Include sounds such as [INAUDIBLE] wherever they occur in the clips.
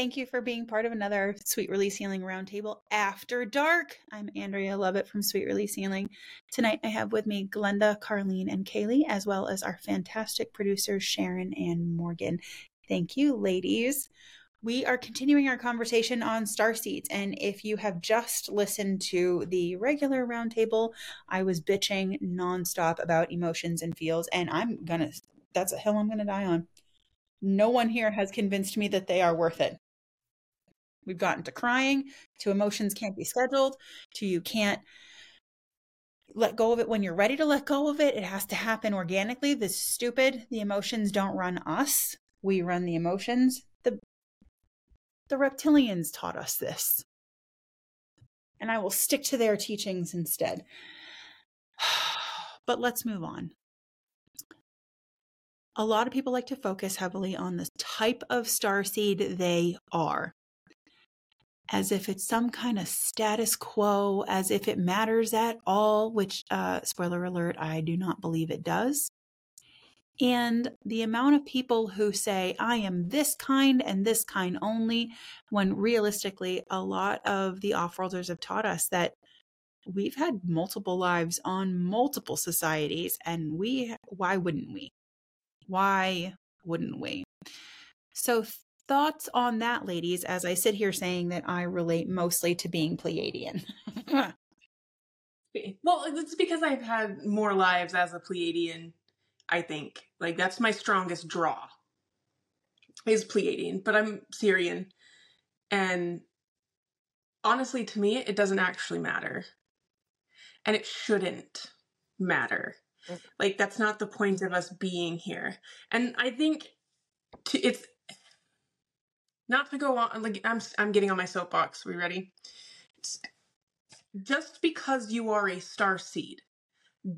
Thank you for being part of another Sweet Release Healing Roundtable After Dark. I'm Andrea Lovett from Sweet Release Healing. Tonight I have with me Glenda, Carlene, and Kaylee, as well as our fantastic producers Sharon and Morgan. Thank you, ladies. We are continuing our conversation on star seeds. And if you have just listened to the regular roundtable, I was bitching nonstop about emotions and feels. And I'm going to, that's a hill I'm going to die on. No one here has convinced me that they are worth it. We've gotten to crying, to emotions can't be scheduled, to you can't let go of it when you're ready to let go of it. It has to happen organically. This is stupid, the emotions don't run us. We run the emotions. The the reptilians taught us this. And I will stick to their teachings instead. [SIGHS] but let's move on. A lot of people like to focus heavily on the type of star seed they are as if it's some kind of status quo, as if it matters at all, which, uh, spoiler alert, I do not believe it does. And the amount of people who say, I am this kind and this kind only, when realistically, a lot of the off worlders have taught us that we've had multiple lives on multiple societies, and we, why wouldn't we? Why wouldn't we? So thoughts on that, ladies, as I sit here saying that I relate mostly to being Pleiadian? [LAUGHS] well, it's because I've had more lives as a Pleiadian, I think. Like, that's my strongest draw, is Pleiadian, but I'm Sirian. And honestly, to me, it doesn't actually matter. And it shouldn't matter. Mm. Like, that's not the point of us being here. And I think to, it's not to go on like I'm I'm getting on my soapbox. We ready? Just because you are a star seed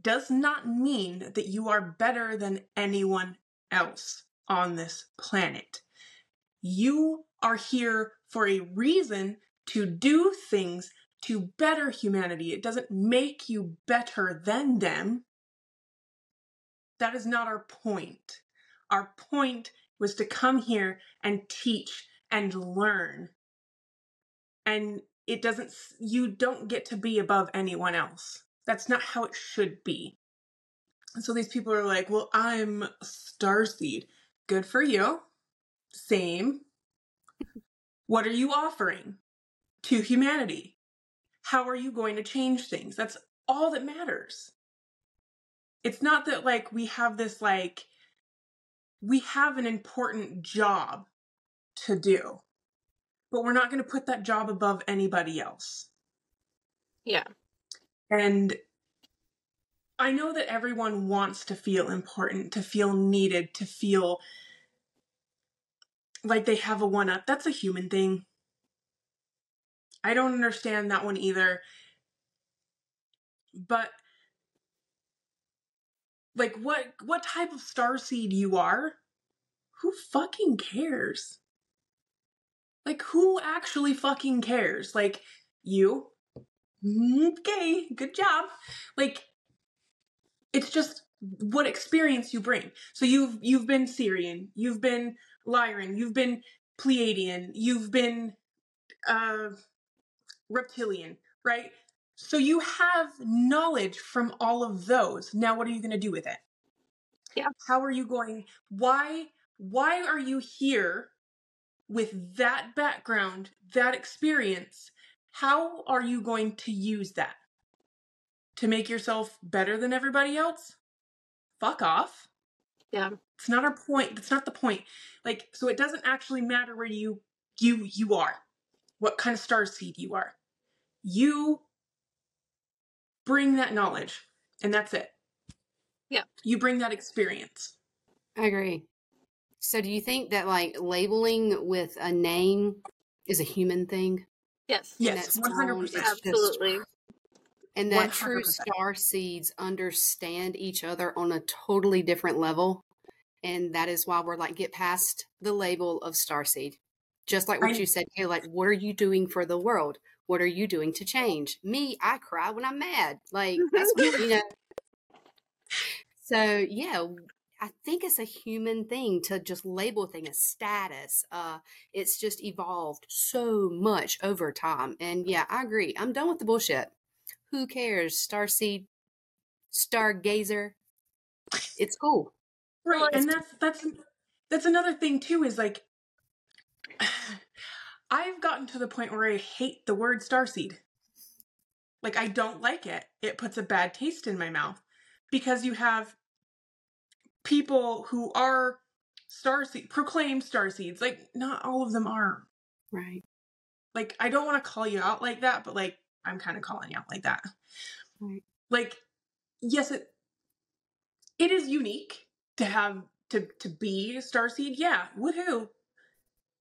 does not mean that you are better than anyone else on this planet. You are here for a reason to do things to better humanity. It doesn't make you better than them. That is not our point. Our point was to come here and teach and learn. And it doesn't, you don't get to be above anyone else. That's not how it should be. So these people are like, well, I'm starseed. Good for you. Same. what are you offering to humanity? How are you going to change things? That's all that matters. It's not that like we have this like, we have an important job to do. But we're not going to put that job above anybody else. Yeah. And I know that everyone wants to feel important, to feel needed, to feel like they have a one up. That's a human thing. I don't understand that one either. But like what what type of star seed you are, who fucking cares? Like, who actually fucking cares? Like, you? Okay, good job. Like, it's just what experience you bring. So you've you've been Sirian, you've been Lyran, you've been Pleiadian, you've been uh reptilian, right? So you have knowledge from all of those. Now what are you going to do with it? Yeah. How are you going why why are you here with that background, that experience, how are you going to use that? To make yourself better than everybody else? Fuck off. Yeah. It's not our point. That's not the point. Like, so it doesn't actually matter where you you you are, what kind of star seed you are. You bring that knowledge, and that's it. Yeah. You bring that experience. I agree. So do you think that like labeling with a name is a human thing? Yes. Yes, one hundred percent. Absolutely. And that 100%. true star seeds understand each other on a totally different level. And that is why we're like, get past the label of star seed. Just like what I, you said, hey, like, what are you doing for the world? What are you doing to change? Me, I cry when I'm mad. Like, that's what, you [LAUGHS] know. So, yeah, I think it's a human thing to just label a thing as status. Uh, it's just evolved so much over time. And yeah, I agree. I'm done with the bullshit. Who cares? Starseed, stargazer. It's cool. Right. And that's that's that's another thing too is like [SIGHS] I've gotten to the point where I hate the word starseed. Like I don't like it. It puts a bad taste in my mouth because you have people who are starseed proclaimed starseeds. Like not all of them are. Right. Like I don't want to call you out like that, but like I'm kind of calling you out like that. Right. Like yes, it it is unique to have to to be a star seed. Yeah, woohoo.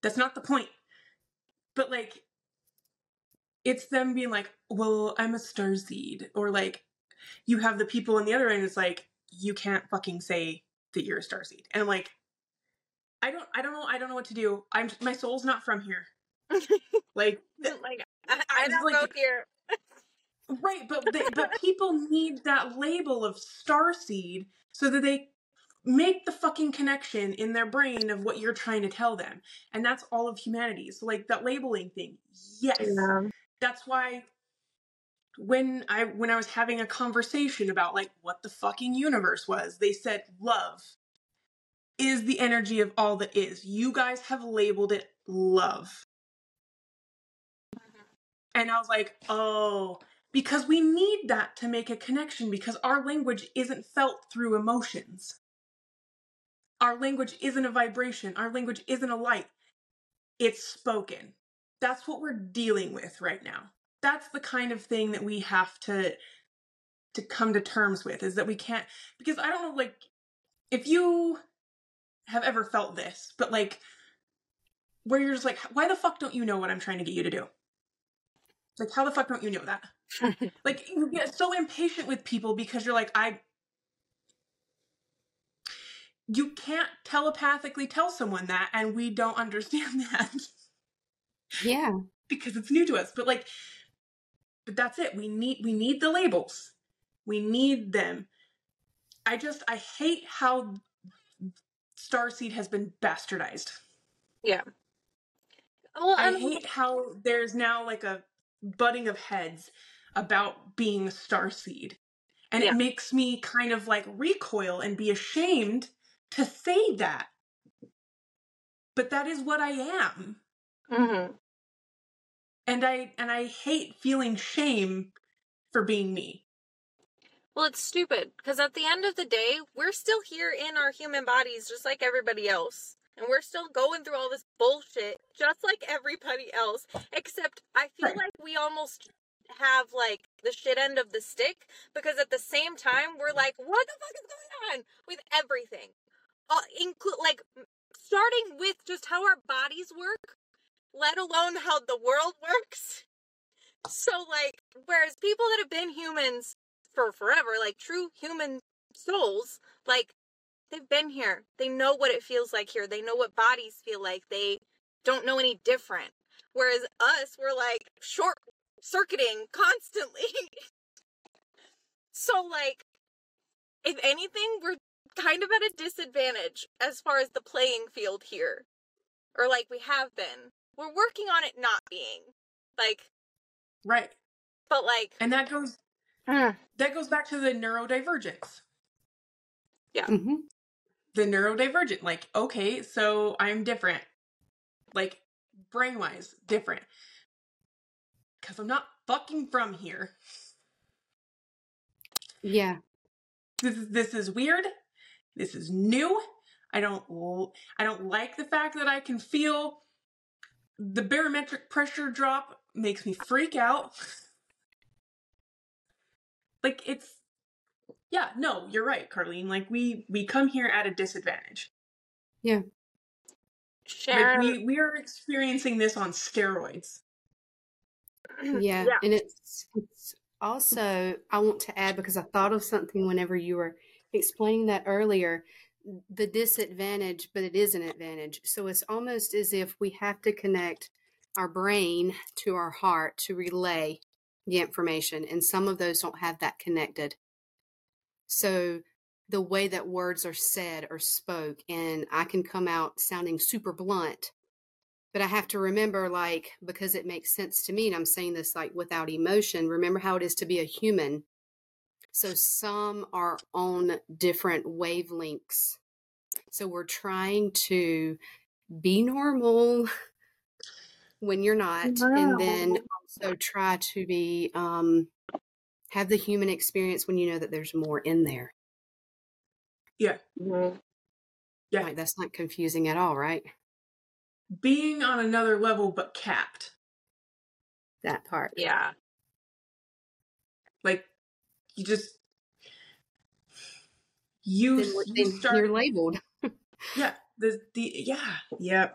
That's not the point. But like it's them being like, well, I'm a star seed, Or like you have the people on the other end, it's like, you can't fucking say that you're a starseed. And like, I don't I don't know, I don't know what to do. I'm my soul's not from here. [LAUGHS] like like I, I don't like- go here. Right, but they, but [LAUGHS] people need that label of starseed so that they make the fucking connection in their brain of what you're trying to tell them, and that's all of humanity. So like that labeling thing, yes, that's why when I when I was having a conversation about like what the fucking universe was, they said love is the energy of all that is. You guys have labeled it love. Mm-hmm. And I was like, oh, because we need that to make a connection because our language isn't felt through emotions. Our language isn't a vibration. Our language isn't a light. It's spoken. That's what we're dealing with right now. That's the kind of thing that we have to to come to terms with is that we can't because I don't know like if you have ever felt this, but like where you're just like why the fuck don't you know what I'm trying to get you to do? Like how the fuck don't you know that? [LAUGHS] like you get so impatient with people because you're like i you can't telepathically tell someone that and we don't [LAUGHS] understand that Yeah. because it's new to us but like but that's it. We need we need the labels. We need them. I just i hate how starseed has been bastardized. Yeah. Well, i hate how there's now like a butting of heads about being starseed and Yeah. it makes me kind of like recoil and be ashamed to say that. But that is what i am. Mhm. And i and i hate feeling shame for being me Well, it's stupid because at the end of the day, we're still here in our human bodies just like everybody else. And we're still going through all this bullshit just like everybody else. Except I feel Right. like we almost have like the shit end of the stick because at the same time we're like, what the fuck is going on with everything? Include like starting with just how our bodies work, let alone how the world [LAUGHS] works. So like, whereas people that have been humans for forever, like true human souls, like they've been here. They know what it feels like here. They know what bodies feel like. They don't know any different. Whereas us, we're like short circuiting constantly. [LAUGHS] so like if anything, we're kind of at a disadvantage as far as the playing field here. Or like we have been. We're working on it not being. Like right. But like and that goes Mm. that goes back to the neurodivergence. Hmm the neurodivergent like okay so i'm different. Like brain wise different. Because i'm not fucking from here. Yeah. this is this is weird. This is new. I don't i don't like the fact that i can feel the barometric pressure drop makes me freak out like it's yeah no you're right carlene like we we come here at a disadvantage Yeah. Sharon we we are experiencing this on steroids [CLEARS THROAT] Yeah. Yeah. And it's, it's also, I want to add because I thought of something whenever you were explaining that earlier the disadvantage, but it is an advantage. So it's almost as if we have to connect our brain to our heart to relay the information. And some of those don't have that connected. So the way that words are said or spoke and I can come out sounding super blunt. But I have to remember, like, because it makes sense to me, and I'm saying this like without emotion, remember how it is to be a human. So some are on different wavelengths. So we're trying to be normal [LAUGHS] when you're not, and then also try to be um, have the human experience when you know that there's more in there. Yeah. Mm-hmm. Yeah. Like that's not confusing at all, right? Being on another level but capped. That part. Yeah. Like you just you, Then, you then start you're labeled. [LAUGHS] yeah the the yeah yeah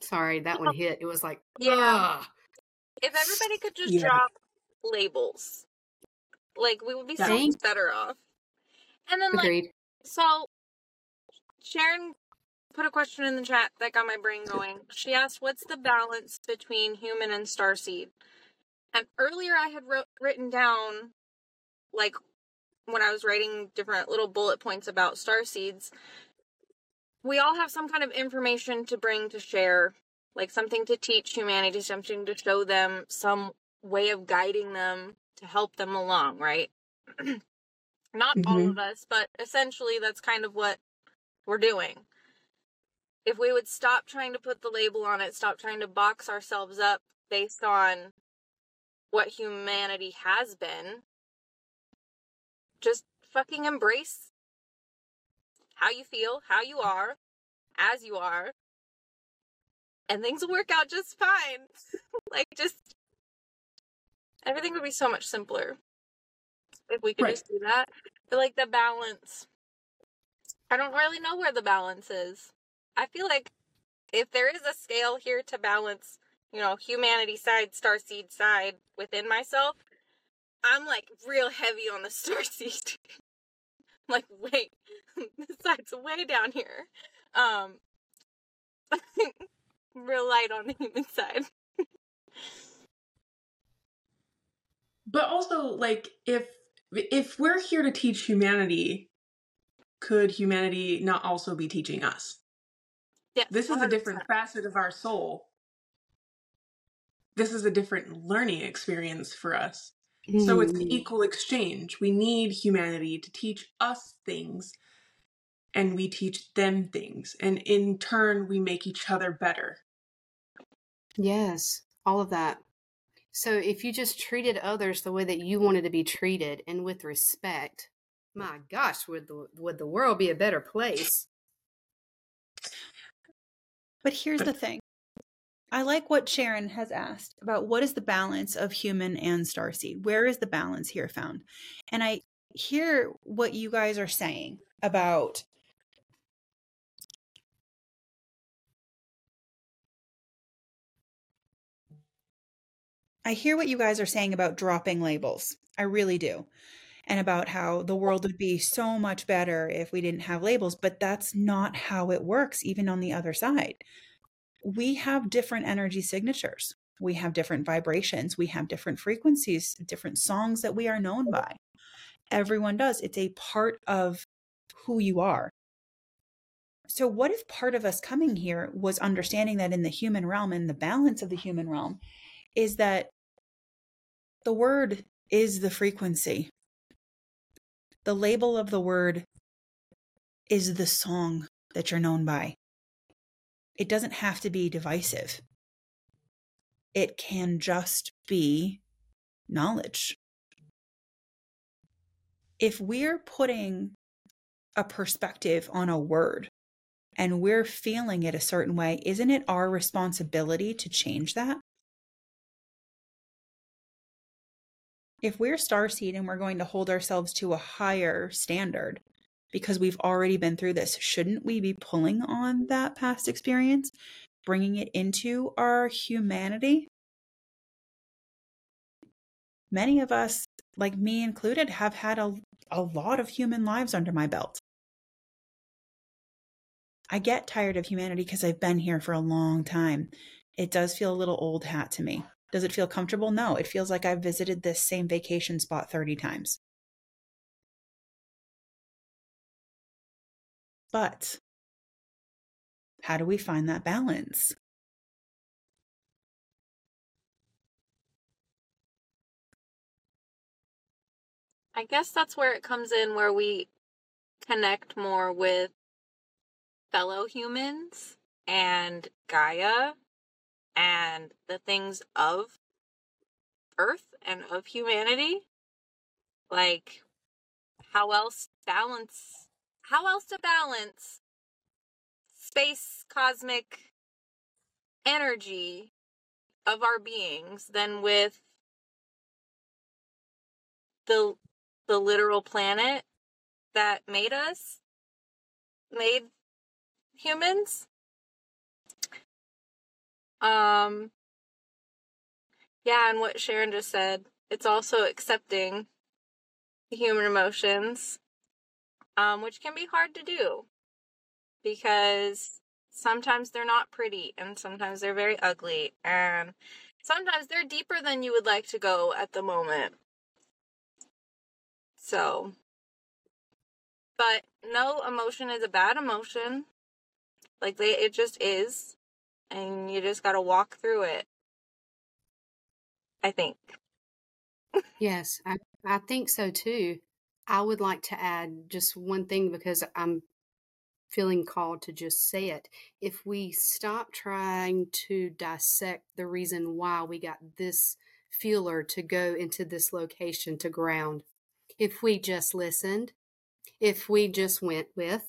Sorry, that one hit. It was like, Yeah. "Ugh." If everybody could just Yeah. drop labels, like we would be so much better off. And then, like, so Sharon put a question in the chat that got my brain going. She asked, "What's the balance between human and starseed?" And earlier, I had wrote, written down, like, when I was writing different little bullet points about star seeds, We all have some kind of information to bring to share, like something to teach humanity, something to show them, some way of guiding them to help them along, right? [CLEARS THROAT] Not all Mhm. of us, but essentially that's kind of what we're doing. If we would stop trying to put the label on it, stop trying to box ourselves up based on what humanity has been, just fucking embrace how you feel, how you are, as you are, and things will work out just fine. [LAUGHS] like, just everything would be so much simpler if we could Right. just do that. But, like, the balance, I don't really know where the balance is. I feel like if there is a scale here to balance, you know, humanity side, starseed side within myself, I'm like real heavy on the starseed. [LAUGHS] like, wait, [LAUGHS] this side's way down here. Um, [LAUGHS] real light on the human side. but also like if if we're here to teach humanity could humanity not also be teaching us Yeah, this is a 100%. different facet of our soul this is a different learning experience for us so it's an Mm. equal exchange we need humanity to teach us things and we teach them things and in turn we make each other better Yes, all of that. So if you just treated others the way that you wanted to be treated and with respect, my gosh, would the would the world be a better place? But here's the thing. I like what Sharon has asked about what is the balance of human and starseed? Where is the balance here found? And I hear what you guys are saying about I hear what you guys are saying about dropping labels. I really do. And about how the world would be so much better if we didn't have labels, but that's not how it works, even on the other side. We have different energy signatures, we have different vibrations, we have different frequencies, different songs that we are known by. Everyone does. It's a part of who you are. So, what if part of us coming here was understanding that in the human realm and the balance of the human realm is that the word is the frequency. The label of the word is the song that you're known by. It doesn't have to be divisive, it can just be knowledge. If we're putting a perspective on a word and we're feeling it a certain way, isn't it our responsibility to change that? if we're starseed and we're going to hold ourselves to a higher standard because we've already been through this, shouldn't we be pulling on that past experience, bringing it into our humanity? Many of us, like me included, have had a, a lot of human lives under my belt. I get tired of humanity because I've been here for a long time. It does feel a little old hat to me. Does it feel comfortable? No, it feels like I've visited this same vacation spot 30 times. But how do we find that balance? I guess that's where it comes in where we connect more with fellow humans and Gaia and the things of Earth and of humanity. Like, how else balance? How else to balance space, cosmic energy of our beings than with the the literal planet that made us, made humans. Um, yeah, and what Sharon just said, it's also accepting the human emotions, um, which can be hard to do because sometimes they're not pretty and sometimes they're very ugly and sometimes they're deeper than you would like to go at the moment. So, but no emotion is a bad emotion. Like they it just is and you just got to walk through it. I think. yes, I I think so too. I would like to add just one thing because I'm feeling called to just say it. If we stop trying to dissect the reason why we got this feeler to go into this location to ground, if we just listened, if we just went with,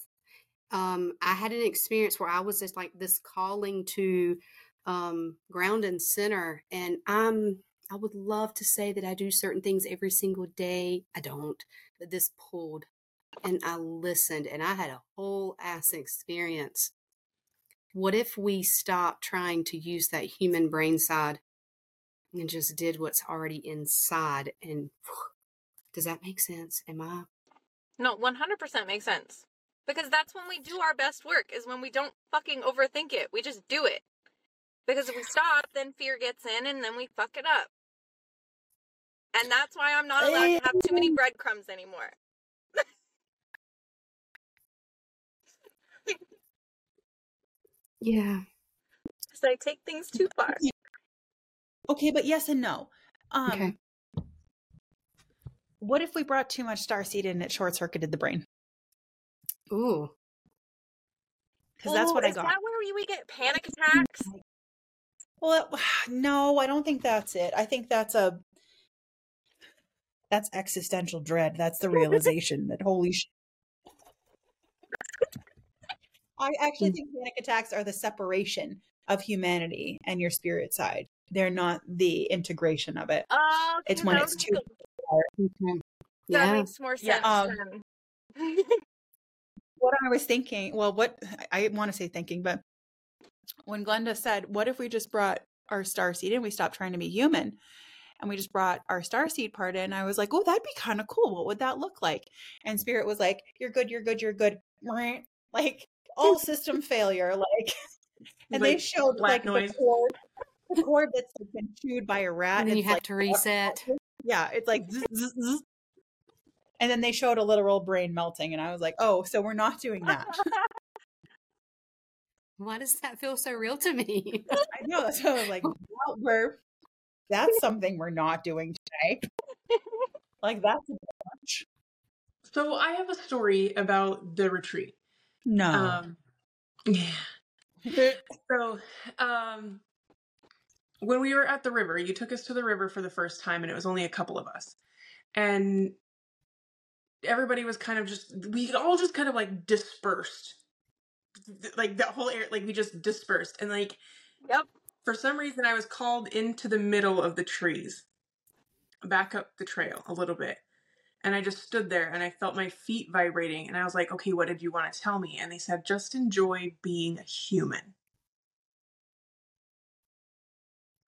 um, I had an experience where I was just like this calling to um, ground and center, and I'm I would love to say that I do certain things every single day. I don't, but this pulled, and I listened, and I had a whole ass experience. What if we stopped trying to use that human brain side and just did what's already inside? And [SIGHS] does that make sense? Am I? No, 100% makes sense. Because that's when we do our best work, is when we don't fucking overthink it. We just do it. Because if we stop, then fear gets in and then we fuck it up. And that's why I'm not allowed to have too many breadcrumbs anymore. yeah. [LAUGHS] Because I take things too far. Okay, but yes and no. Um, okay. What if we brought too much starseed in and it short circuited the brain? Ooh. Because that's what I got. Is that where we get panic attacks? Well, [SIGHS] no, I don't think that's it. I think that's a that's existential dread. That's the [LAUGHS] realization that holy shit. I actually think panic attacks are the separation of humanity and your spirit side. They're not the integration of it. Oh, it's when it's too. That yeah. makes more sense. Yeah. Um, [LAUGHS] what I was thinking, well, what I want to say thinking, but when Glenda said, "What if we just brought our star seed and we stopped trying to be human?" And we just brought our star seed part in. I was like, oh, that'd be kind of cool. What would that look like? And Spirit was like, you're good, you're good, you're good. [LAUGHS] Like all system failure. Like, [LAUGHS] and like they showed like noise. the cord, the cord that's like been chewed by a rat. And you have like, to reset. [LAUGHS] Yeah, it's like, zzz, zzz, zzz. and then they showed a literal brain melting, and I was like, oh, so we're not doing that. Why does that feel so real to me? I know. So I was like, well, we're that's something we're not doing today. [LAUGHS] like that's much. So I have a story about the retreat. No. Um, yeah. so, um, when we were at the river, you took us to the river for the first time, and it was only a couple of us, and everybody was kind of just we all just kind of like dispersed, like that whole area, like we just dispersed, and like, yep, for some reason, I was called into the middle of the trees, back up the trail a little bit. And I just stood there and I felt my feet vibrating. And I was like, okay, what did you want to tell me? And they said, just enjoy being a human.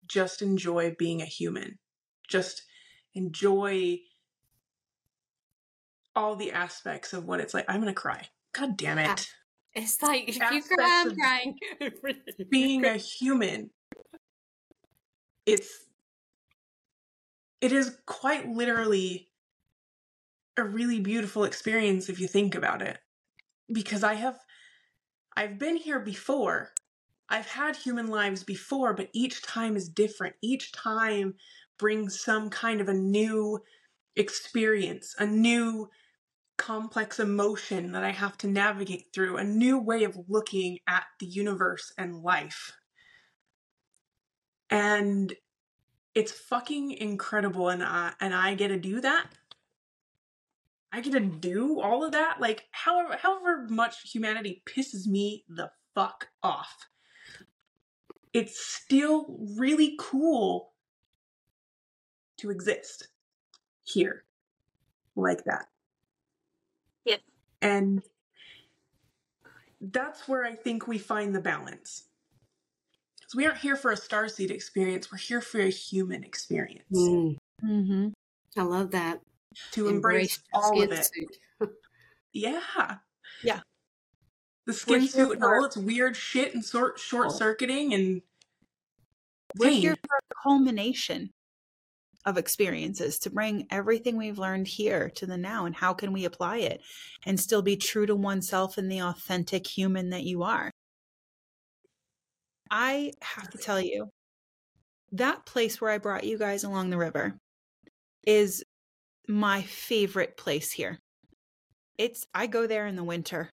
Just enjoy being a human. Just enjoy all the aspects of what it's like. I'm going to cry. God damn it. It's like, if you cry, I'm crying. [LAUGHS] being a human it's it is quite literally a really beautiful experience if you think about it because i have I've been here before. I've had human lives before, but each time is different. Each time brings some kind of a new experience, a new complex emotion that I have to navigate through, a new way of looking at the universe and life. And it's fucking incredible and I and I get to do that. I get to do all of that like however however much humanity pisses me the fuck off. It's still really cool to exist here like that. Yes. And that's where I think we find the balance. Because we aren't here for a starseed experience, we're here for a human experience. Mm, Mm-hmm. I love that. To embrace, all of it. [LAUGHS] Yeah. Yeah. The We're skin suit and all its weird shit and sort short circuiting and We're pain. here for a culmination of experiences to bring everything we've learned here to the now and how can we apply it and still be true to oneself and the authentic human that you are. I have to tell you, that place where I brought you guys along the river is my favorite place here. It's I go there in the winter.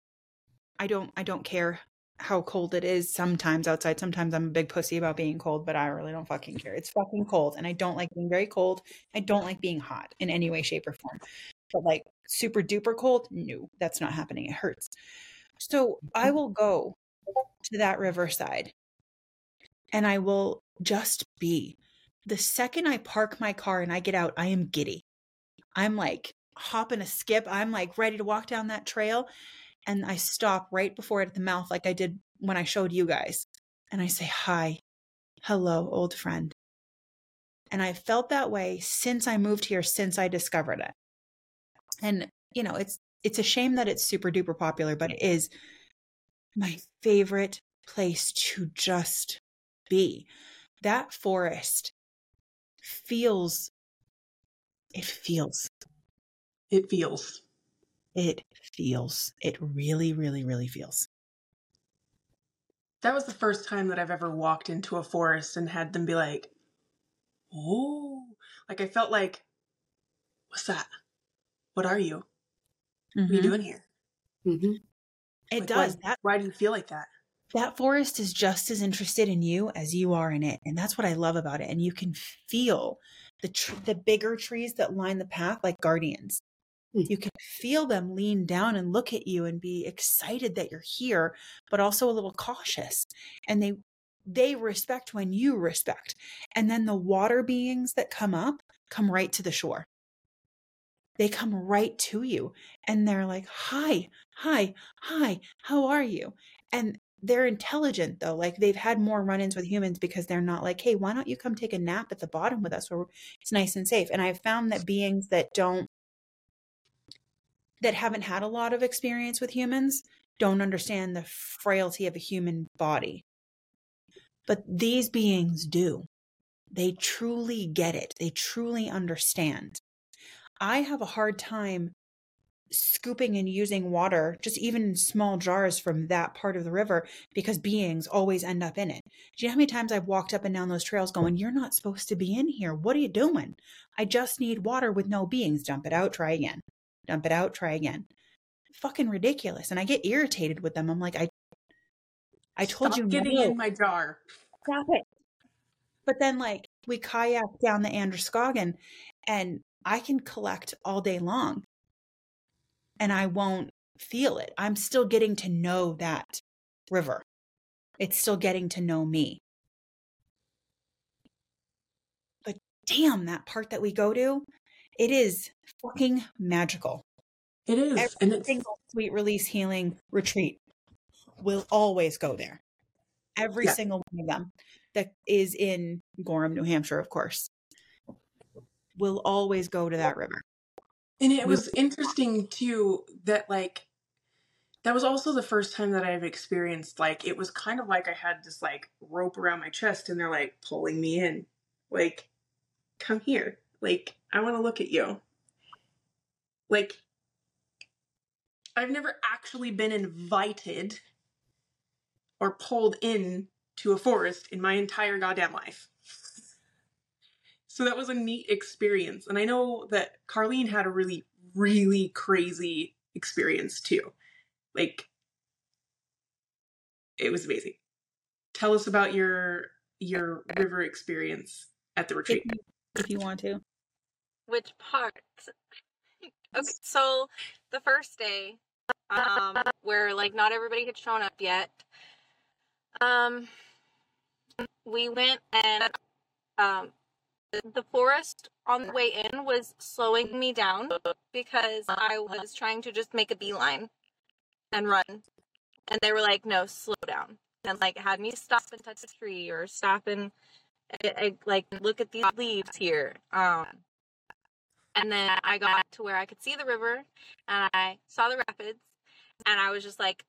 I don't I don't care how cold it is sometimes outside. Sometimes I'm a big pussy about being cold, but I really don't fucking care. It's fucking cold and I don't like being very cold. I don't like being hot in any way, shape, or form. But like super duper cold, no, that's not happening. It hurts. So I will go to that riverside and I will just be. The second I park my car and I get out, I am giddy. I'm like hopping a skip. I'm like ready to walk down that trail. And I stop right before it at the mouth, like I did when I showed you guys. And I say, Hi, hello, old friend. And I've felt that way since I moved here, since I discovered it. And, you know, it's it's a shame that it's super duper popular, but it is my favorite place to just be. That forest feels it feels it feels. it feels it really really really feels That was the first time that I've ever walked into a forest and had them be like, "Oh," like I felt like, "What's that? What are you? What are you Mhm. doing here?" hmm it Like, does Why, that why do you feel like that? That forest is just as interested in you as you are in it. And that's what i love about it. And you can feel the tr- the bigger trees that line the path like guardians. Hmm. you can feel them lean down and look at you and be excited that you're here but also a little cautious. And they they respect when you respect. And then the water beings that come up come right to the shore. They come right to you. And they're like hi hi hi how are you? And they're intelligent though like they've had more run-ins with humans because they're not like hey why don't you come take a nap at the bottom with us where it's nice and safe? And i've found that beings that don't that haven't had a lot of experience with humans don't understand the frailty of a human body. But these beings do. They truly get it. They truly understand. I have a hard time scooping and using water, just even in small jars from that part of the river, because beings always end up in it. Do you know how many times I've walked up and down those trails going, You're not supposed to be in here. What are you doing? I just need water with no beings. Dump it out, try again. Dump it out, try again. Fucking ridiculous. And I get irritated with them. I'm like, I I told Stop you getting no. in my jar. Stop it. But then, like, we kayak down the Androscoggin and I can collect all day long and I won't feel it. I'm still getting to know that river. It's still getting to know me. But damn, that part that we go to, it is fucking magical. It is, Every and it's single sweet release healing retreat will always go there. Every Yeah. single one of them that is in Gorham, New Hampshire, of course, will always go to that river. And it was interesting too that like that was also the first time that I've experienced like it was kind of like I had this like rope around my chest and they're like pulling me in. Like come here. Like I want to look at you. Like I've never actually been invited or pulled in to a forest in my entire goddamn life. So that was a neat experience. And I know that Carlene had a really, really crazy experience too. Like, it was amazing. Tell us about your your river experience at the retreat. If you, if you want to. Which part? Okay, so the first day, um, where like not everybody had shown up yet, um, we went and um, the forest on the way in was slowing me down because I was trying to just make a beeline and run, and they were like, "No, slow down," and like had me stop and touch a tree or stop and I, I, like look at these leaves here. Um, and then I got to where I could see the river and I saw the rapids and I was just like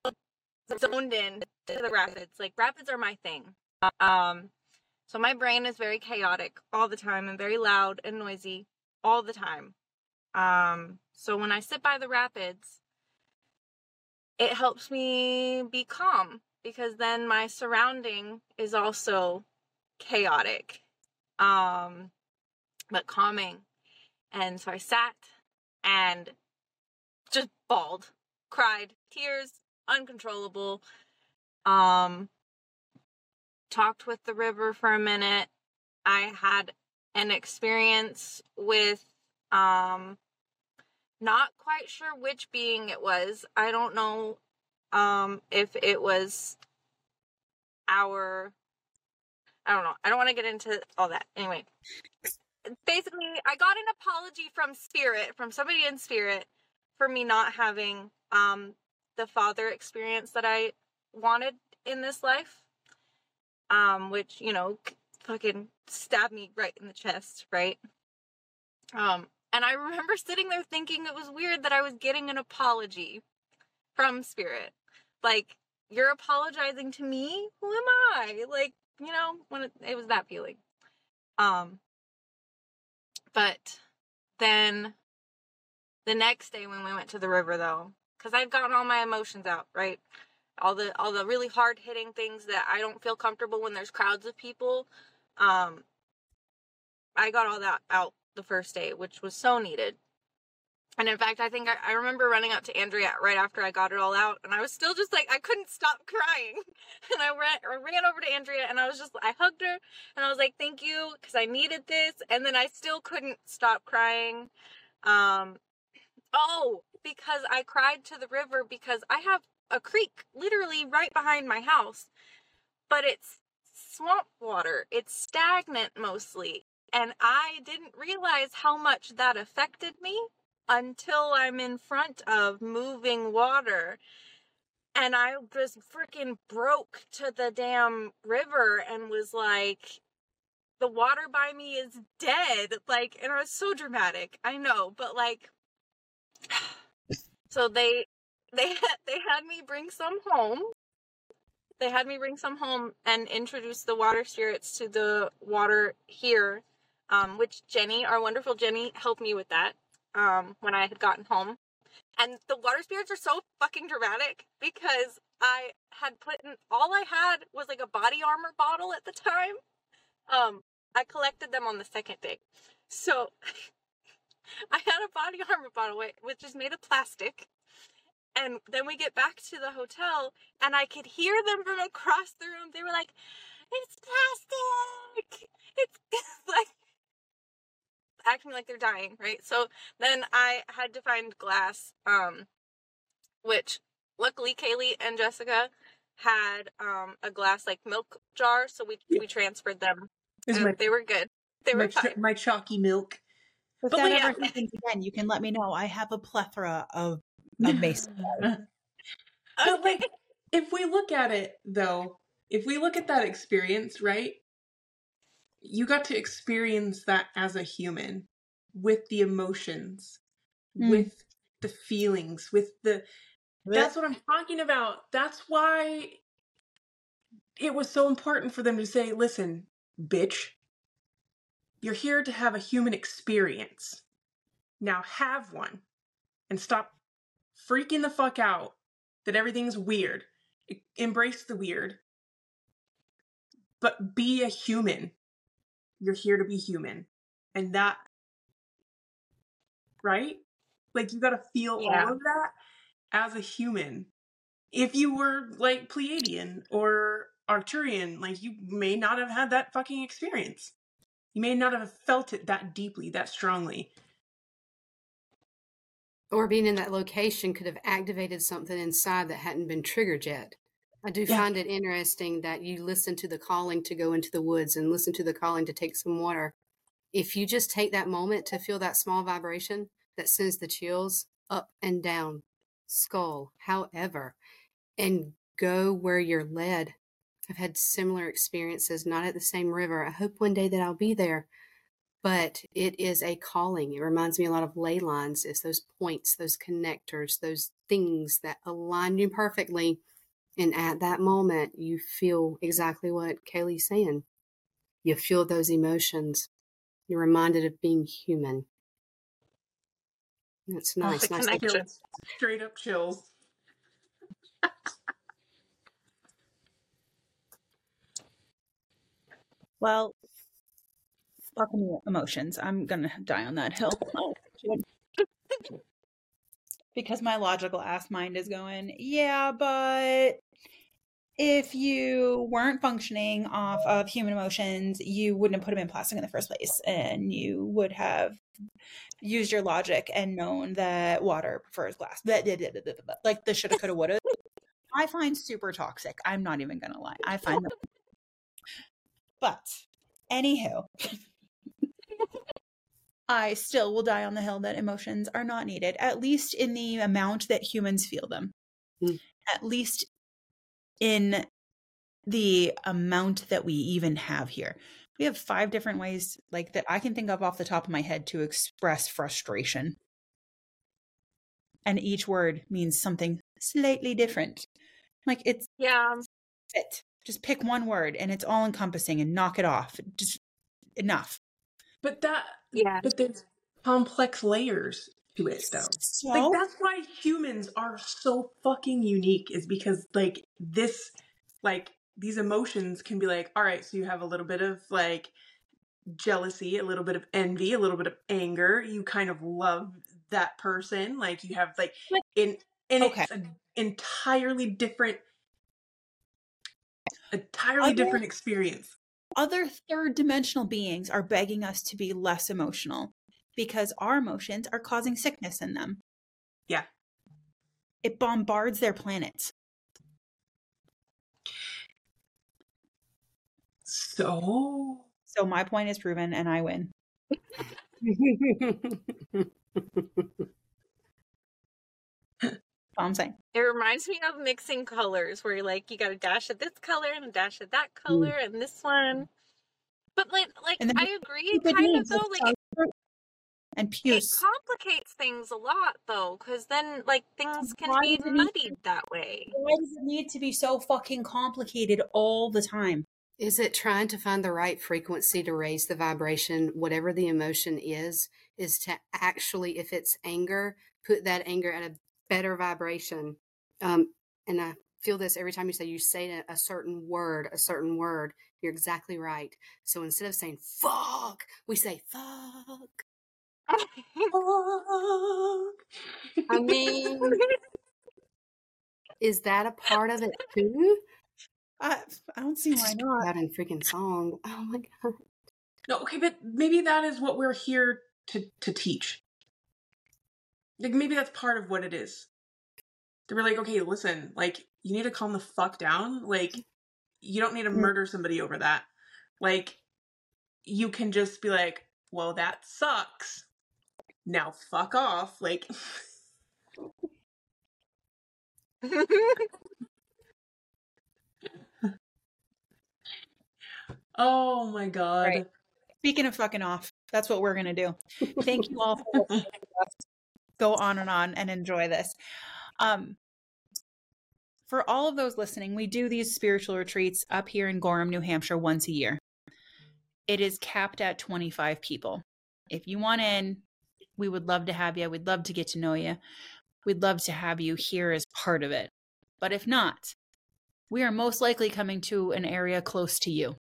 zoned in to the rapids. Like rapids are my thing. Um so my brain is very chaotic all the time and very loud and noisy all the time. Um so when I sit by the rapids it helps me be calm because then my surrounding is also chaotic um but calming and so I sat and just bawled, cried, tears uncontrollable. Um talked with the river for a minute. I had an experience with um not quite sure which being it was. I don't know um if it was our I don't know. I don't want to get into all that. Anyway, basically I got an apology from spirit, from somebody in spirit for me not having um the father experience that I wanted in this life. Um which, you know, fucking stabbed me right in the chest, right? Um and I remember sitting there thinking it was weird that I was getting an apology from spirit. Like you're apologizing to me? Who am I? Like, you know, when it, it was that feeling. Um but then the next day when we went to the river though, cuz I'd gotten all my emotions out, right? All the all the really hard hitting things that I don't feel comfortable when there's crowds of people. Um I got all that out the first day, which was so needed. And in fact, I think I, I, remember running up to Andrea right after I got it all out, and I was still just like I couldn't stop [LAUGHS] crying. And I ran, I ran over to Andrea, and I was just I hugged her, and I was like, "Thank you," because I needed this. And then I still couldn't stop crying. Um, oh, because I cried to the river because I have a creek literally right behind my house, but it's swamp water. It's stagnant mostly, and I didn't realize how much that affected me until I'm in front of moving water. And I just freaking broke to the damn river and was like, the water by me is dead. Like, and it was so dramatic. I know, but like, [SIGHS] so they, they had, they had me bring some home. They had me bring some home and introduce the water spirits to the water here, um, which Jenny, our wonderful Jenny, helped me with that um, when I had gotten home. And the water spirits are so fucking dramatic because I had put in all I had was like a body armor bottle at the time. Um, I collected them on the second day. So [LAUGHS] I had a body armor bottle which is made of plastic. And then we get back to the hotel and I could hear them from across the room. They were like, It's plastic! It's [LAUGHS] like acting like they're dying, right? So then I had to find glass, um, which luckily Kaylee and Jessica had um a glass like milk jar, so we we transferred them. My, they were good. They were my, my chalky milk. If but that yeah. ever happens again, you can let me know. I have a plethora of mason. [LAUGHS] but like, if we look at it though, if we look at that experience, right? you got to experience that as a human with the emotions, mm. with the feelings, with the. That's what I'm talking about. That's why it was so important for them to say, listen, bitch, you're here to have a human experience. Now have one and stop freaking the fuck out that everything's weird. embrace the weird, but be a human. You're here to be human. And that, right? Like, you got to feel Yeah. all of that as a human. If you were like Pleiadian or Arcturian, like, you may not have had that fucking experience. You may not have felt it that deeply, that strongly. Or being in that location could have activated something inside that hadn't been triggered yet. I do Yeah. find it interesting that you listen to the calling to go into the woods and listen to the calling to take some water. If you just take that moment to feel that small vibration that sends the chills up and down, skull, however, and go where you're led. I've had similar experiences, not at the same river. I hope one day that I'll be there but it is a calling. It reminds me a lot of ley lines. It's those points, those connectors, those things that align you perfectly. And at that moment, you feel exactly what Kaylee's saying. You feel those emotions. You're reminded of being human. It's Oh, nice. the nice to- connection. Straight up chills. Well, fucking emotions. I'm gonna die on that hill. [LAUGHS] because my logical ass mind is going, yeah, but if you weren't functioning off of human emotions, you wouldn't have put them in plastic in the first place, and you would have used your logic and known that water prefers glass. Like the shoulda, coulda, woulda. I find super toxic. I'm not even gonna lie. I find them. But anywho, I still will die on the hill that emotions are not needed, at least in the amount that humans feel them. Mm. At least in the amount that we even have here. We have five different ways like that I can think of off the top of my head to express frustration. And each word means something slightly different. Like it's Yeah. it. Just pick one word and it's all encompassing and knock it off. Just enough. But that, Yeah. but there's complex layers to it, though. So Like that's why humans are so fucking unique is because like this like these emotions can be like all right so you have a little bit of like jealousy a little bit of envy a little bit of anger you kind of love that person like you have like in and Okay. it's an entirely different entirely Other- different experience other third dimensional beings are begging us to be less emotional because our emotions are causing sickness in them. Yeah. It bombards their planets. so So my point is proven and I win. [LAUGHS] That's all I'm saying. It reminds me of mixing colors where you're like you got a dash of this color and a dash of that mm. color and this one. But like like I agree kind of though like like it, and it complicates things a lot though cuz then like things can Why be does it need- muddied that way. Why does it need to be so fucking complicated all the time? Is it trying to find the right frequency to raise the vibration, whatever the emotion is, is to actually, if it's anger, put that anger at a better vibration. Um, and I feel this every time you say you say a, a certain word, a certain word, you're exactly right. So instead of saying fuck, we say fuck. I mean, is that a part of it too? I, I don't see why not. That in freaking song. Oh my god. No, okay, but maybe that is what we're here to to teach. Like maybe that's part of what it is. They were like, okay, listen, like you need to calm the fuck down. Like you don't need to Mm. murder somebody over that. Like you can just be like, well, that sucks. Now fuck off. Like [LAUGHS] oh my god. Right. Speaking of fucking off, that's what we're gonna do. Thank you all for [LAUGHS] listening to us go on and on and enjoy this. Um, for all of those listening, we do these spiritual retreats up here in Gorham, New Hampshire, once a year. It is capped at 25 people. If you want in, we would love to have you. We'd love to get to know you. We'd love to have you here as part of it. But if not, we are most likely coming to an area close to you.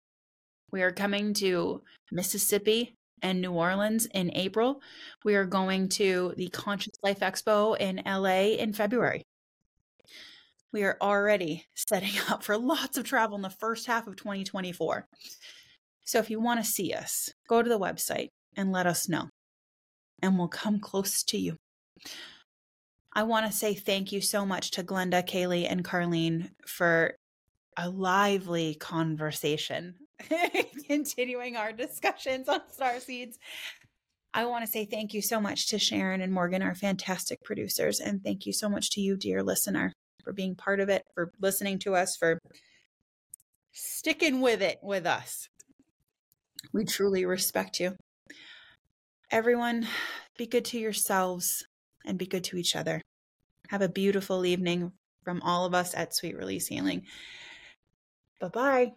We are coming to Mississippi and New Orleans in April. We are going to the Conscious Life Expo in LA in February. We are already [LAUGHS] setting up for lots of travel in the first half of 2024. So if you want to see us, go to the website and let us know, and we'll come close to you. I want to say thank you so much to Glenda, Kaylee, and Carlene for a lively conversation, [LAUGHS] continuing our discussions on star seeds. I want to say thank you so much to Sharon and Morgan, our fantastic producers, and thank you so much to you, dear listener, for being part of it, for listening to us, for sticking with it with us. We truly respect you. Everyone, be good to yourselves and be good to each other. Have a beautiful evening from all of us at Sweet Release Healing. Bye bye.